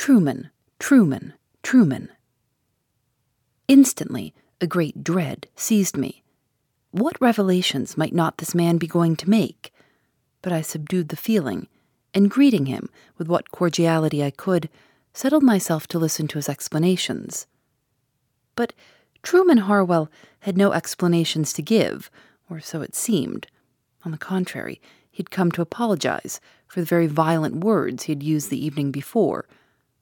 Truman, Truman, Truman. Instantly, a great dread seized me. What revelations might not this man be going to make? But I subdued the feeling, and greeting him with what cordiality I could, settled myself to listen to his explanations. But Truman Harwell had no explanations to give, or so it seemed. On the contrary, he'd come to apologize for the very violent words he had used the evening before,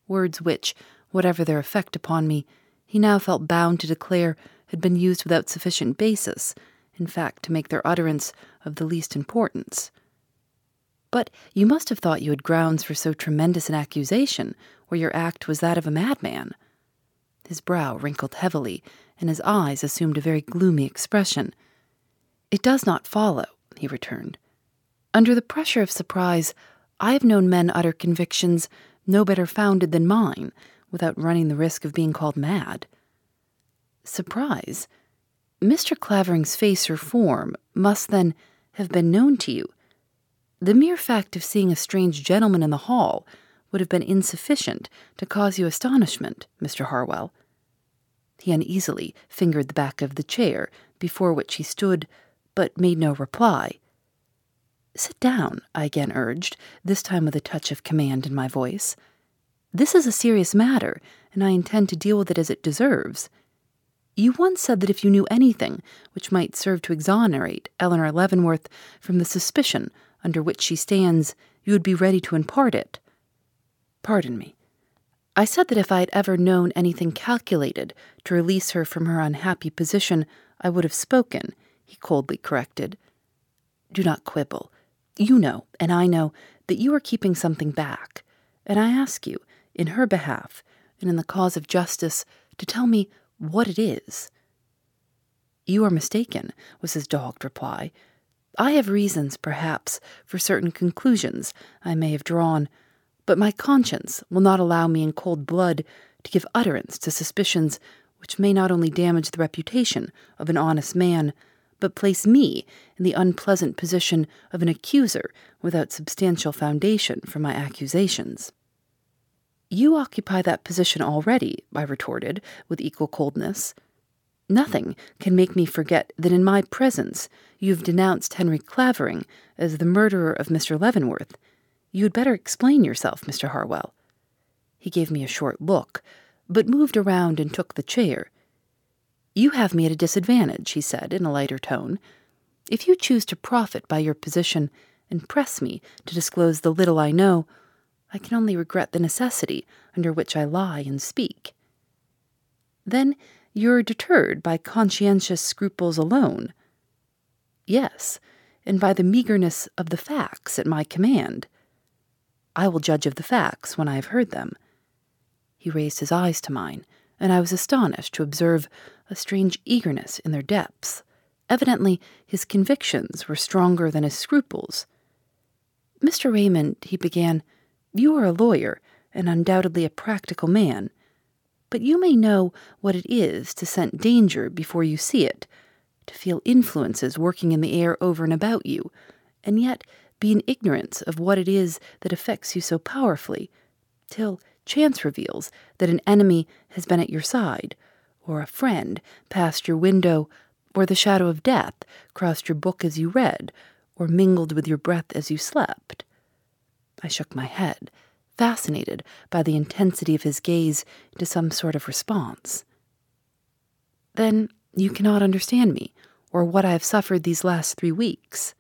words which, whatever their effect upon me, he now felt bound to declare had been used without sufficient basis, in fact, to make their utterance of the least importance. But you must have thought you had grounds for so tremendous an accusation, where your act was that of a madman. His brow wrinkled heavily, and his eyes assumed a very gloomy expression. It does not follow, he returned. Under the pressure of surprise, I have known men utter convictions no better founded than mine, without running the risk of being called mad. Surprise? Mr. Clavering's face or form must then have been known to you. The mere fact of seeing a strange gentleman in the hall would have been insufficient to cause you astonishment, Mr. Harwell. He uneasily fingered the back of the chair before which he stood, but made no reply. Sit down, I again urged, this time with a touch of command in my voice. This is a serious matter, and I intend to deal with it as it deserves. You once said that if you knew anything which might serve to exonerate Eleanor Leavenworth from the suspicion under which she stands, you would be ready to impart it. Pardon me. I said that if I had ever known anything calculated to release her from her unhappy position, I would have spoken, he coldly corrected. Do not quibble. You know, and I know, that you are keeping something back, and I ask you, in her behalf, and in the cause of justice, to tell me what it is. You are mistaken, was his dogged reply. I have reasons, perhaps, for certain conclusions I may have drawn, but my conscience will not allow me in cold blood to give utterance to suspicions which may not only damage the reputation of an honest man, but place me in the unpleasant position of an accuser without substantial foundation for my accusations. You occupy that position already, I retorted with equal coldness. Nothing can make me forget that in my presence you have denounced Henry Clavering as the murderer of Mr. Leavenworth. You'd better explain yourself, Mr. Harwell. He gave me a short look, but moved around and took the chair. You have me at a disadvantage, he said in a lighter tone. If you choose to profit by your position and press me to disclose the little I know, I can only regret the necessity under which I lie and speak. Then you're deterred by conscientious scruples alone. Yes, and by the meagerness of the facts at my command. I will judge of the facts when I have heard them. He raised his eyes to mine, and I was astonished to observe a strange eagerness in their depths. Evidently, his convictions were stronger than his scruples. Mr. Raymond, he began, you are a lawyer, and undoubtedly a practical man, but you may know what it is to scent danger before you see it, to feel influences working in the air over and about you, and yet be in ignorance of what it is that affects you so powerfully, till chance reveals that an enemy has been at your side, or a friend passed your window, or the shadow of death crossed your book as you read, or mingled with your breath as you slept. I shook my head, fascinated by the intensity of his gaze into some sort of response. Then you cannot understand me, or what I have suffered these last three weeks.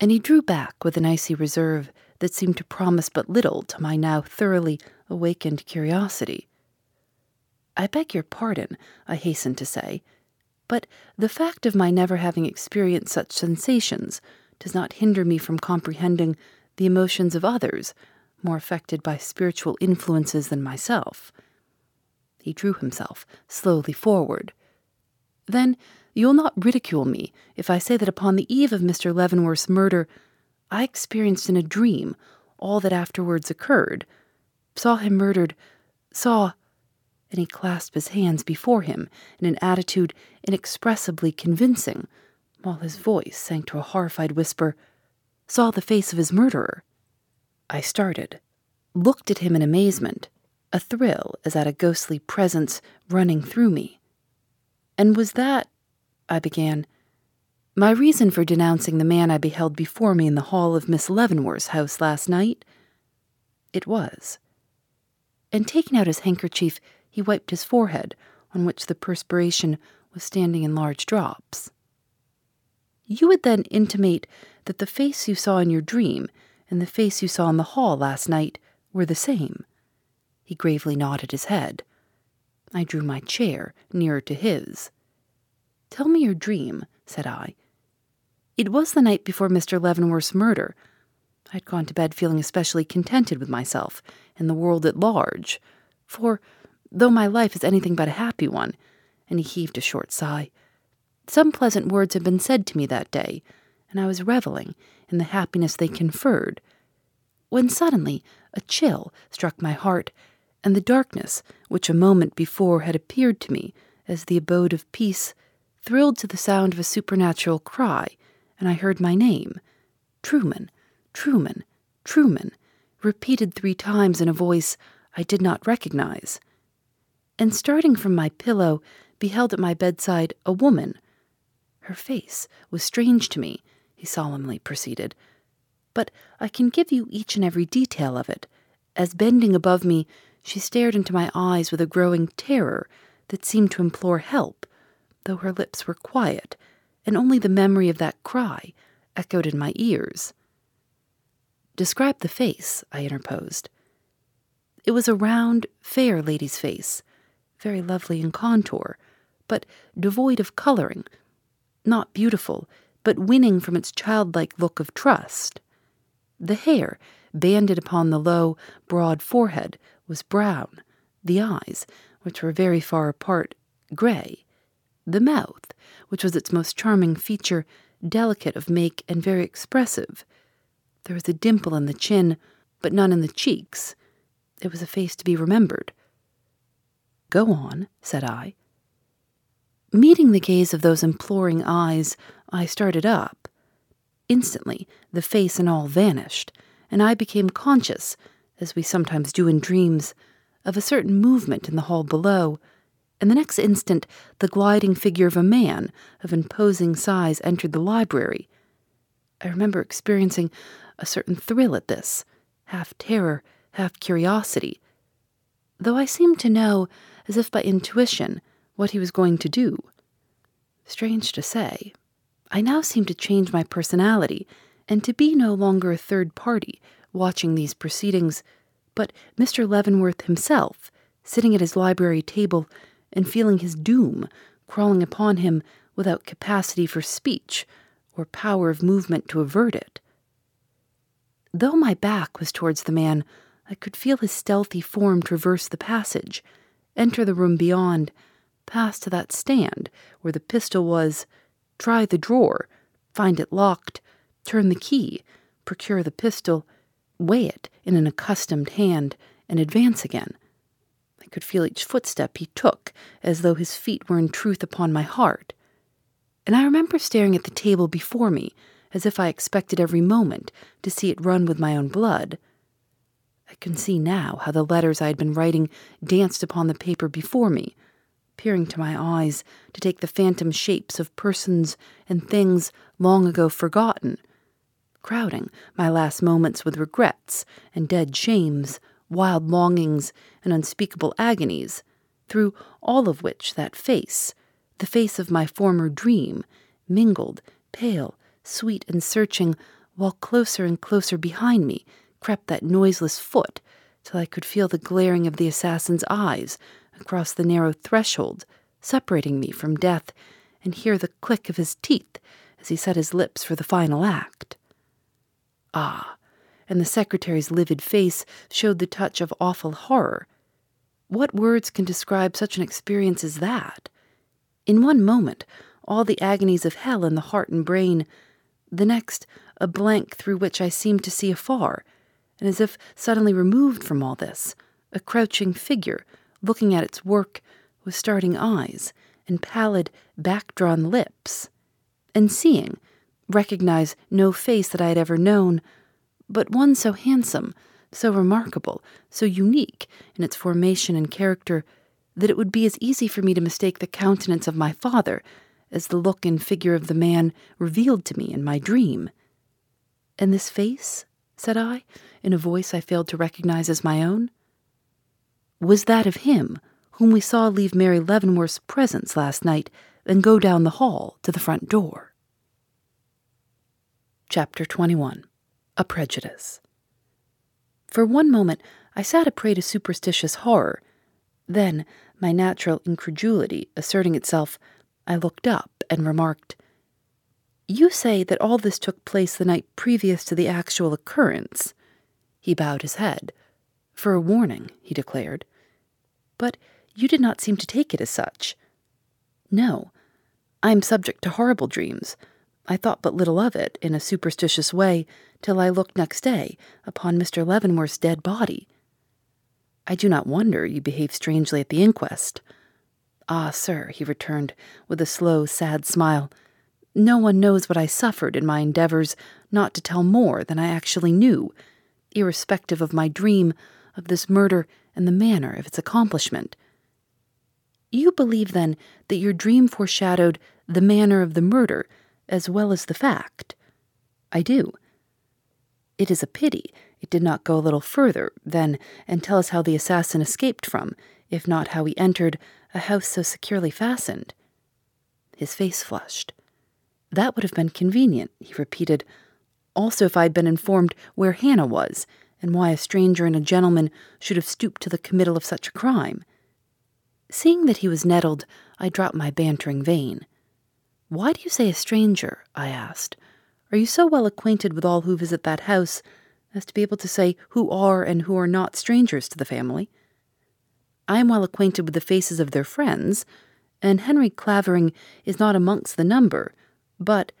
And he drew back with an icy reserve that seemed to promise but little to my now thoroughly awakened curiosity. I beg your pardon, I hastened to say, but the fact of my never having experienced such sensations does not hinder me from comprehending the emotions of others more affected by spiritual influences than myself. He drew himself slowly forward. Then you'll not ridicule me if I say that upon the eve of Mr. Leavenworth's murder, I experienced in a dream all that afterwards occurred, saw him murdered, saw. And he clasped his hands before him in an attitude inexpressibly convincing, while his voice sank to a horrified whisper, saw the face of his murderer. I started, looked at him in amazement, a thrill as at a ghostly presence running through me. And was that, I began, my reason for denouncing the man I beheld before me in the hall of Miss Leavenworth's house last night? It was. And taking out his handkerchief, he wiped his forehead, on which the perspiration was standing in large drops. You would then intimate that the face you saw in your dream and the face you saw in the hall last night were the same. He gravely nodded his head. I drew my chair nearer to his. Tell me your dream, said I. It was the night before Mr. Leavenworth's murder. I had gone to bed feeling especially contented with myself and the world at large, for, though my life is anything but a happy one, and he heaved a short sigh, some pleasant words had been said to me that day, and I was reveling in the happiness they conferred, when suddenly a chill struck my heart, and the darkness, which a moment before had appeared to me as the abode of peace, thrilled to the sound of a supernatural cry, and I heard my name Truman, Truman, Truman, repeated three times in a voice I did not recognize. And starting from my pillow, beheld at my bedside a woman. Her face was strange to me, he solemnly proceeded, but I can give you each and every detail of it, as bending above me, she stared into my eyes with a growing terror that seemed to implore help, though her lips were quiet, and only the memory of that cry echoed in my ears. Describe the face, I interposed. It was a round, fair lady's face, very lovely in contour, but devoid of coloring, not beautiful, but winning from its childlike look of trust. The hair, banded upon the low, broad forehead, was brown, the eyes, which were very far apart, gray, the mouth, which was its most charming feature, delicate of make and very expressive. There was a dimple in the chin, but none in the cheeks. It was a face to be remembered. Go on, said I. Meeting the gaze of those imploring eyes, I started up. Instantly, the face and all vanished, and I became conscious, as we sometimes do in dreams, of a certain movement in the hall below, and the next instant the gliding figure of a man of imposing size entered the library. I remember experiencing a certain thrill at this, half terror, half curiosity, though I seemed to know, as if by intuition, what he was going to do. Strange to say, I now seemed to change my personality and to be no longer a third party watching these proceedings, but Mr. Leavenworth himself, sitting at his library table and feeling his doom crawling upon him without capacity for speech or power of movement to avert it. Though my back was towards the man, I could feel his stealthy form traverse the passage, enter the room beyond, pass to that stand where the pistol was, try the drawer, find it locked, turn the key, procure the pistol, weigh it in an accustomed hand, and advance again. I could feel each footstep he took as though his feet were in truth upon my heart. And I remember staring at the table before me as if I expected every moment to see it run with my own blood. I can see now how the letters I had been writing danced upon the paper before me, peering to my eyes to take the phantom shapes of persons and things long ago forgotten, crowding my last moments with regrets and dead shames, wild longings and unspeakable agonies, through all of which that face, the face of my former dream, mingled, pale, sweet, and searching, while closer and closer behind me crept that noiseless foot till I could feel the glaring of the assassin's eyes across the narrow threshold separating me from death and hear the click of his teeth as he set his lips for the final act. Ah, and the secretary's livid face showed the touch of awful horror. What words can describe such an experience as that? In one moment, all the agonies of hell in the heart and brain, the next, a blank through which I seemed to see afar, and as if suddenly removed from all this, a crouching figure looking at its work with starting eyes and pallid, back drawn lips, and seeing, recognize no face that I had ever known, but one so handsome, so remarkable, so unique in its formation and character, that it would be as easy for me to mistake the countenance of my father as the look and figure of the man revealed to me in my dream. And this face, said I, in a voice I failed to recognize as my own, was that of him whom we saw leave Mary Leavenworth's presence last night and go down the hall to the front door. Chapter 21 A Prejudice For one moment, I sat a prey to superstitious horror. Then, my natural incredulity asserting itself, I looked up and remarked, You say that all this took place the night previous to the actual occurrence. He bowed his head. For a warning, he declared. But you did not seem to take it as such. No, I am subject to horrible dreams. I thought but little of it, in a superstitious way, till I looked next day upon Mr. Leavenworth's dead body. I do not wonder you behaved strangely at the inquest. Ah, sir, he returned, with a slow, sad smile, no one knows what I suffered in my endeavors not to tell more than I actually knew, irrespective of my dream of this murder and the manner of its accomplishment. You believe, then, that your dream foreshadowed the manner of the murder as well as the fact? I do. It is a pity it did not go a little further, then, and tell us how the assassin escaped from, if not how he entered, a house so securely fastened. His face flushed. That would have been convenient, he repeated. Also, if I had been informed where Hannah was, and why a stranger and a gentleman should have stooped to the committal of such a crime. Seeing that he was nettled, I dropped my bantering vein. Why do you say a stranger? I asked. Are you so well acquainted with all who visit that house as to be able to say who are and who are not strangers to the family? I am well acquainted with the faces of their friends, and Henry Clavering is not amongst the number, but.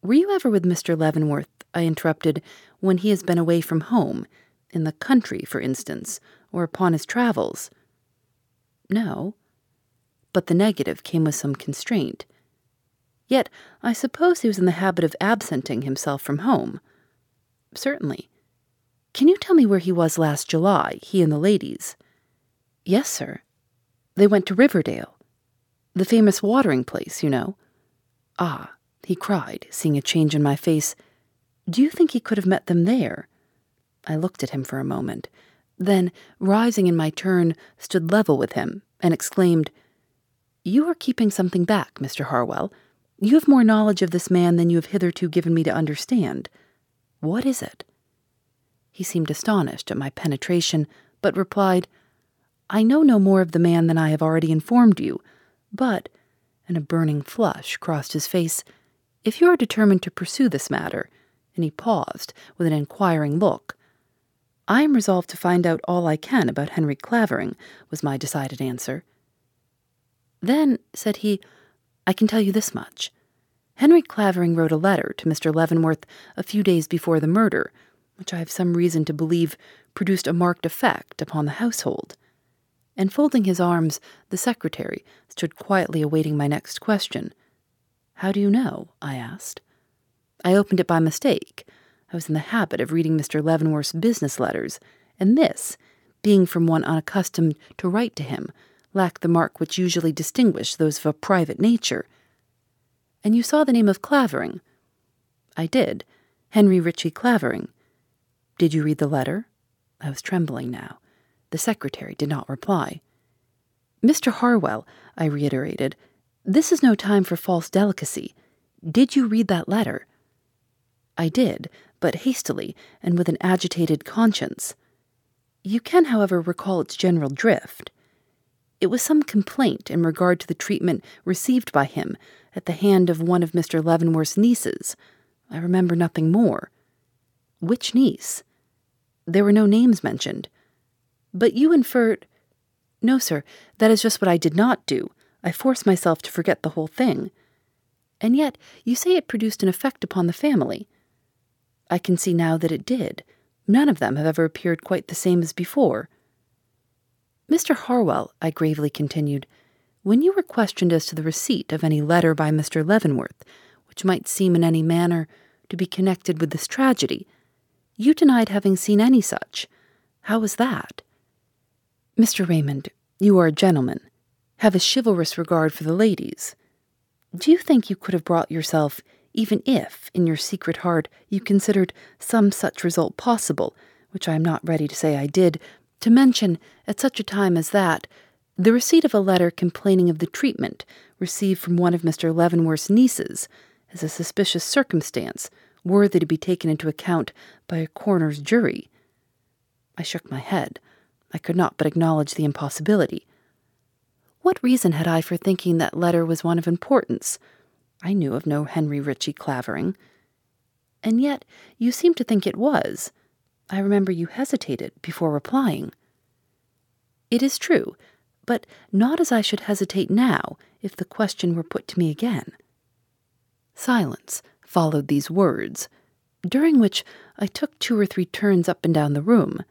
Were you ever with Mr. Leavenworth, I interrupted, when he has been away from home, in the country, for instance, or upon his travels? No. But the negative came with some constraint. Yet I suppose he was in the habit of absenting himself from home. Certainly. Can you tell me where he was last July, he and the ladies? Yes, sir. They went to Riverdale. The famous watering place, you know. Ah, he cried, seeing a change in my face. Do you think he could have met them there? I looked at him for a moment, then, rising in my turn, stood level with him and exclaimed, You are keeping something back, Mr. Harwell. You have more knowledge of this man than you have hitherto given me to understand. What is it? He seemed astonished at my penetration, but replied, I know no more of the man than I have already informed you, but, and a burning flush crossed his face, if you are determined to pursue this matter, and he paused with an inquiring look. I am resolved to find out all I can about Henry Clavering, was my decided answer. Then, said he, I can tell you this much. Henry Clavering wrote a letter to Mr. Leavenworth a few days before the murder, which I have some reason to believe produced a marked effect upon the household. And folding his arms, the secretary stood quietly awaiting my next question. How do you know? I asked. I opened it by mistake. I was in the habit of reading Mr. Leavenworth's business letters, and this, being from one unaccustomed to write to him, lacked the mark which usually distinguished those of a private nature. And you saw the name of Clavering? I did. Henry Ritchie Clavering. Did you read the letter? I was trembling now. The secretary did not reply. Mr. Harwell, I reiterated, this is no time for false delicacy. Did you read that letter? I did, but hastily and with an agitated conscience. You can, however, recall its general drift. It was some complaint in regard to the treatment received by him at the hand of one of Mr. Leavenworth's nieces. I remember nothing more. Which niece? There were no names mentioned. But you inferred. No, sir, that is just what I did not do. I forced myself to forget the whole thing. And yet, you say it produced an effect upon the family. I can see now that it did. None of them have ever appeared quite the same as before. Mr. Harwell, I gravely continued, when you were questioned as to the receipt of any letter by Mr. Leavenworth, which might seem in any manner to be connected with this tragedy, you denied having seen any such. How was that? Mr. Raymond, you are a gentleman, have a chivalrous regard for the ladies. Do you think you could have brought yourself, even if, in your secret heart, you considered some such result possible, which I am not ready to say I did, to mention, at such a time as that, the receipt of a letter complaining of the treatment received from one of Mr. Leavenworth's nieces as a suspicious circumstance worthy to be taken into account by a coroner's jury? I shook my head. I could not but acknowledge the impossibility. What reason had I for thinking that letter was one of importance? I knew of no Henry Ritchie Clavering. And yet you seemed to think it was. I remember you hesitated before replying. It is true, but not as I should hesitate now if the question were put to me again. Silence followed these words, during which I took two or three turns up and down the room.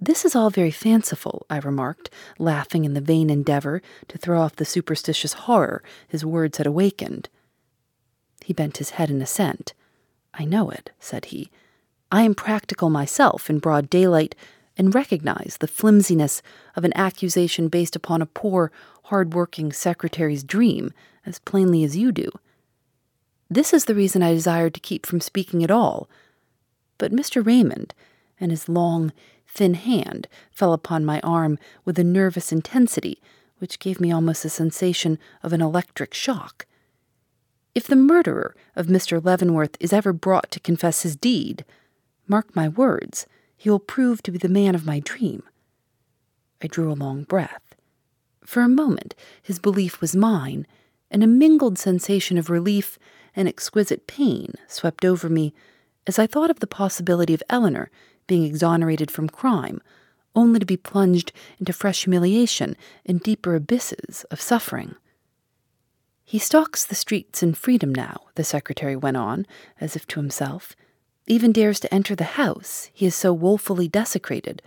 This is all very fanciful, I remarked, laughing in the vain endeavor to throw off the superstitious horror his words had awakened. He bent his head in assent. I know it, said he. I am practical myself in broad daylight and recognize the flimsiness of an accusation based upon a poor, hard working secretary's dream as plainly as you do. This is the reason I desired to keep from speaking at all. But Mr. Raymond, and his long, thin hand fell upon my arm with a nervous intensity which gave me almost the sensation of an electric shock. If the murderer of Mr. Leavenworth is ever brought to confess his deed, mark my words, he will prove to be the man of my dream. I drew a long breath. For a moment, his belief was mine, and a mingled sensation of relief and exquisite pain swept over me as I thought of the possibility of Eleanor being exonerated from crime, only to be plunged into fresh humiliation and deeper abysses of suffering. He stalks the streets in freedom now, the secretary went on, as if to himself, even dares to enter the house he is so woefully desecrated.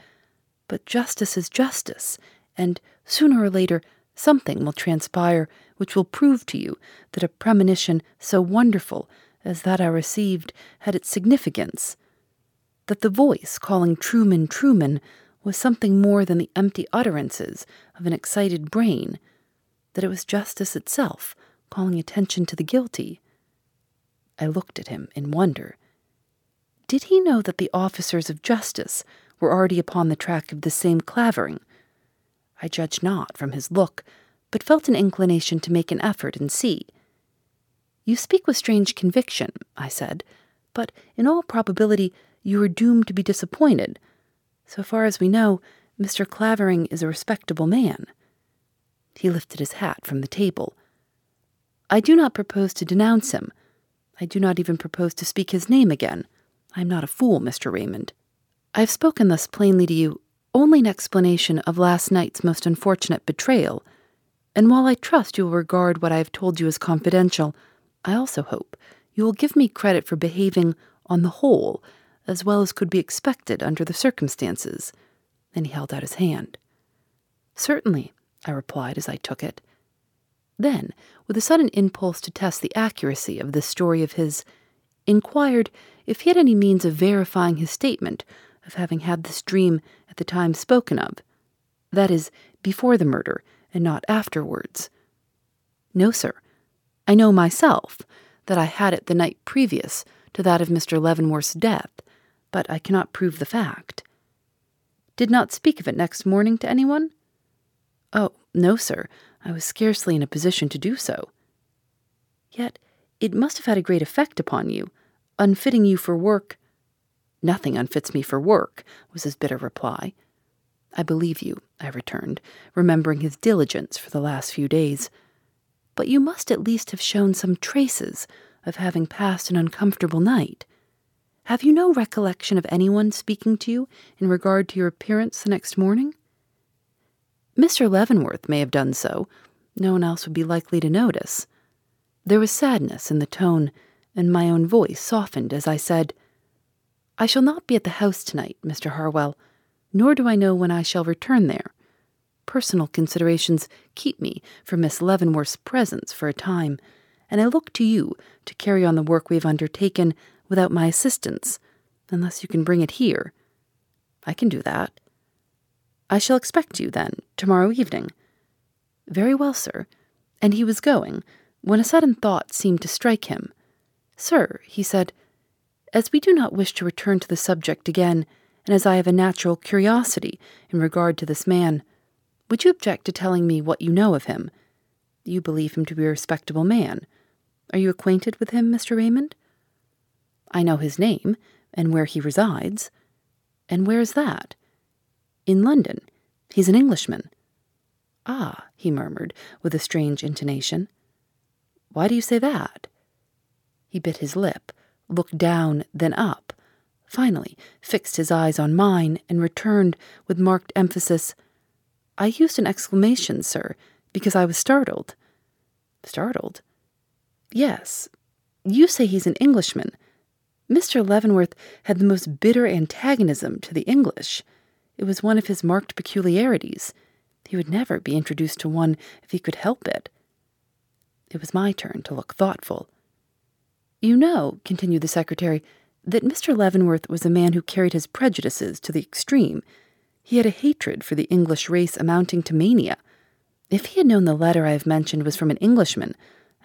But justice is justice, and sooner or later something will transpire which will prove to you that a premonition so wonderful as that I received had its significance that the voice calling Truman, Truman was something more than the empty utterances of an excited brain, that it was justice itself calling attention to the guilty. I looked at him in wonder. Did he know that the officers of justice were already upon the track of the same Clavering? I judged not from his look, but felt an inclination to make an effort and see. You speak with strange conviction, I said, but in all probability you are doomed to be disappointed. So far as we know, Mr. Clavering is a respectable man. He lifted his hat from the table. I do not propose to denounce him. I do not even propose to speak his name again. I am not a fool, Mr. Raymond. I have spoken thus plainly to you only in explanation of last night's most unfortunate betrayal, and while I trust you will regard what I have told you as confidential, I also hope you will give me credit for behaving, on the whole, as well as could be expected under the circumstances. Then he held out his hand. Certainly, I replied as I took it. Then, with a sudden impulse to test the accuracy of this story of his, inquired if he had any means of verifying his statement of having had this dream at the time spoken of, that is, before the murder and not afterwards. No, sir. I know myself that I had it the night previous to that of Mr. Leavenworth's death, but I cannot prove the fact. Did not speak of it next morning to anyone? Oh, no, sir. I was scarcely in a position to do so. Yet it must have had a great effect upon you, unfitting you for work. Nothing unfits me for work, was his bitter reply. I believe you, I returned, remembering his diligence for the last few days. But you must at least have shown some traces of having passed an uncomfortable night. Have you no recollection of anyone speaking to you in regard to your appearance the next morning? Mr. Leavenworth may have done so. No one else would be likely to notice. There was sadness in the tone, and my own voice softened as I said, I shall not be at the house tonight, Mr. Harwell, nor do I know when I shall return there. Personal considerations keep me from Miss Leavenworth's presence for a time, and I look to you to carry on the work we have undertaken without my assistance, unless you can bring it here. I can do that. I shall expect you, then, tomorrow evening. Very well, sir. And he was going, when a sudden thought seemed to strike him. Sir, he said, as we do not wish to return to the subject again, and as I have a natural curiosity in regard to this man, would you object to telling me what you know of him? You believe him to be a respectable man. Are you acquainted with him, Mr. Raymond? I know his name, and where he resides. And where is that? In London. He's an Englishman. Ah, he murmured, with a strange intonation. Why do you say that? He bit his lip, looked down, then up, finally fixed his eyes on mine, and returned with marked emphasis, I used an exclamation, sir, because I was startled. Startled? Yes. You say he's an Englishman. Mr. Leavenworth had the most bitter antagonism to the English. It was one of his marked peculiarities. He would never be introduced to one if he could help it. It was my turn to look thoughtful. You know, continued the secretary, that Mr. Leavenworth was a man who carried his prejudices to the extreme. He had a hatred for the English race amounting to mania. If he had known the letter I have mentioned was from an Englishman,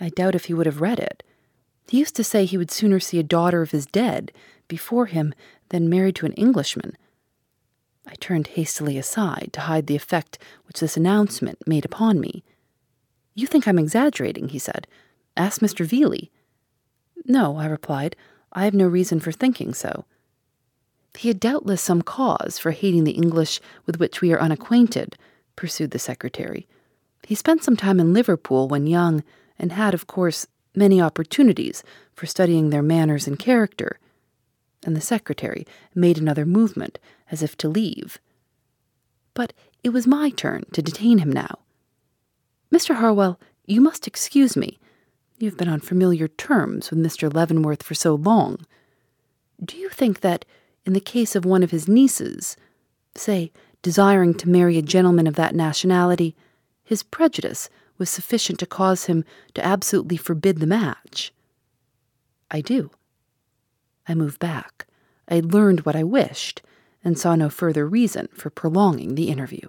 I doubt if he would have read it. He used to say he would sooner see a daughter of his dead before him than married to an Englishman. I turned hastily aside to hide the effect which this announcement made upon me. You think I'm exaggerating, he said. Ask Mr. Veeley. No, I replied. I have no reason for thinking so. He had doubtless some cause for hating the English with which we are unacquainted, pursued the secretary. He spent some time in Liverpool when young, and had, of course, many opportunities for studying their manners and character. And the secretary made another movement, as if to leave. But it was my turn to detain him now. Mr. Harwell, you must excuse me. You've been on familiar terms with Mr. Leavenworth for so long. Do you think that, in the case of one of his nieces, say, desiring to marry a gentleman of that nationality, his prejudice was sufficient to cause him to absolutely forbid the match? I do. I moved back. I learned what I wished, and saw no further reason for prolonging the interview.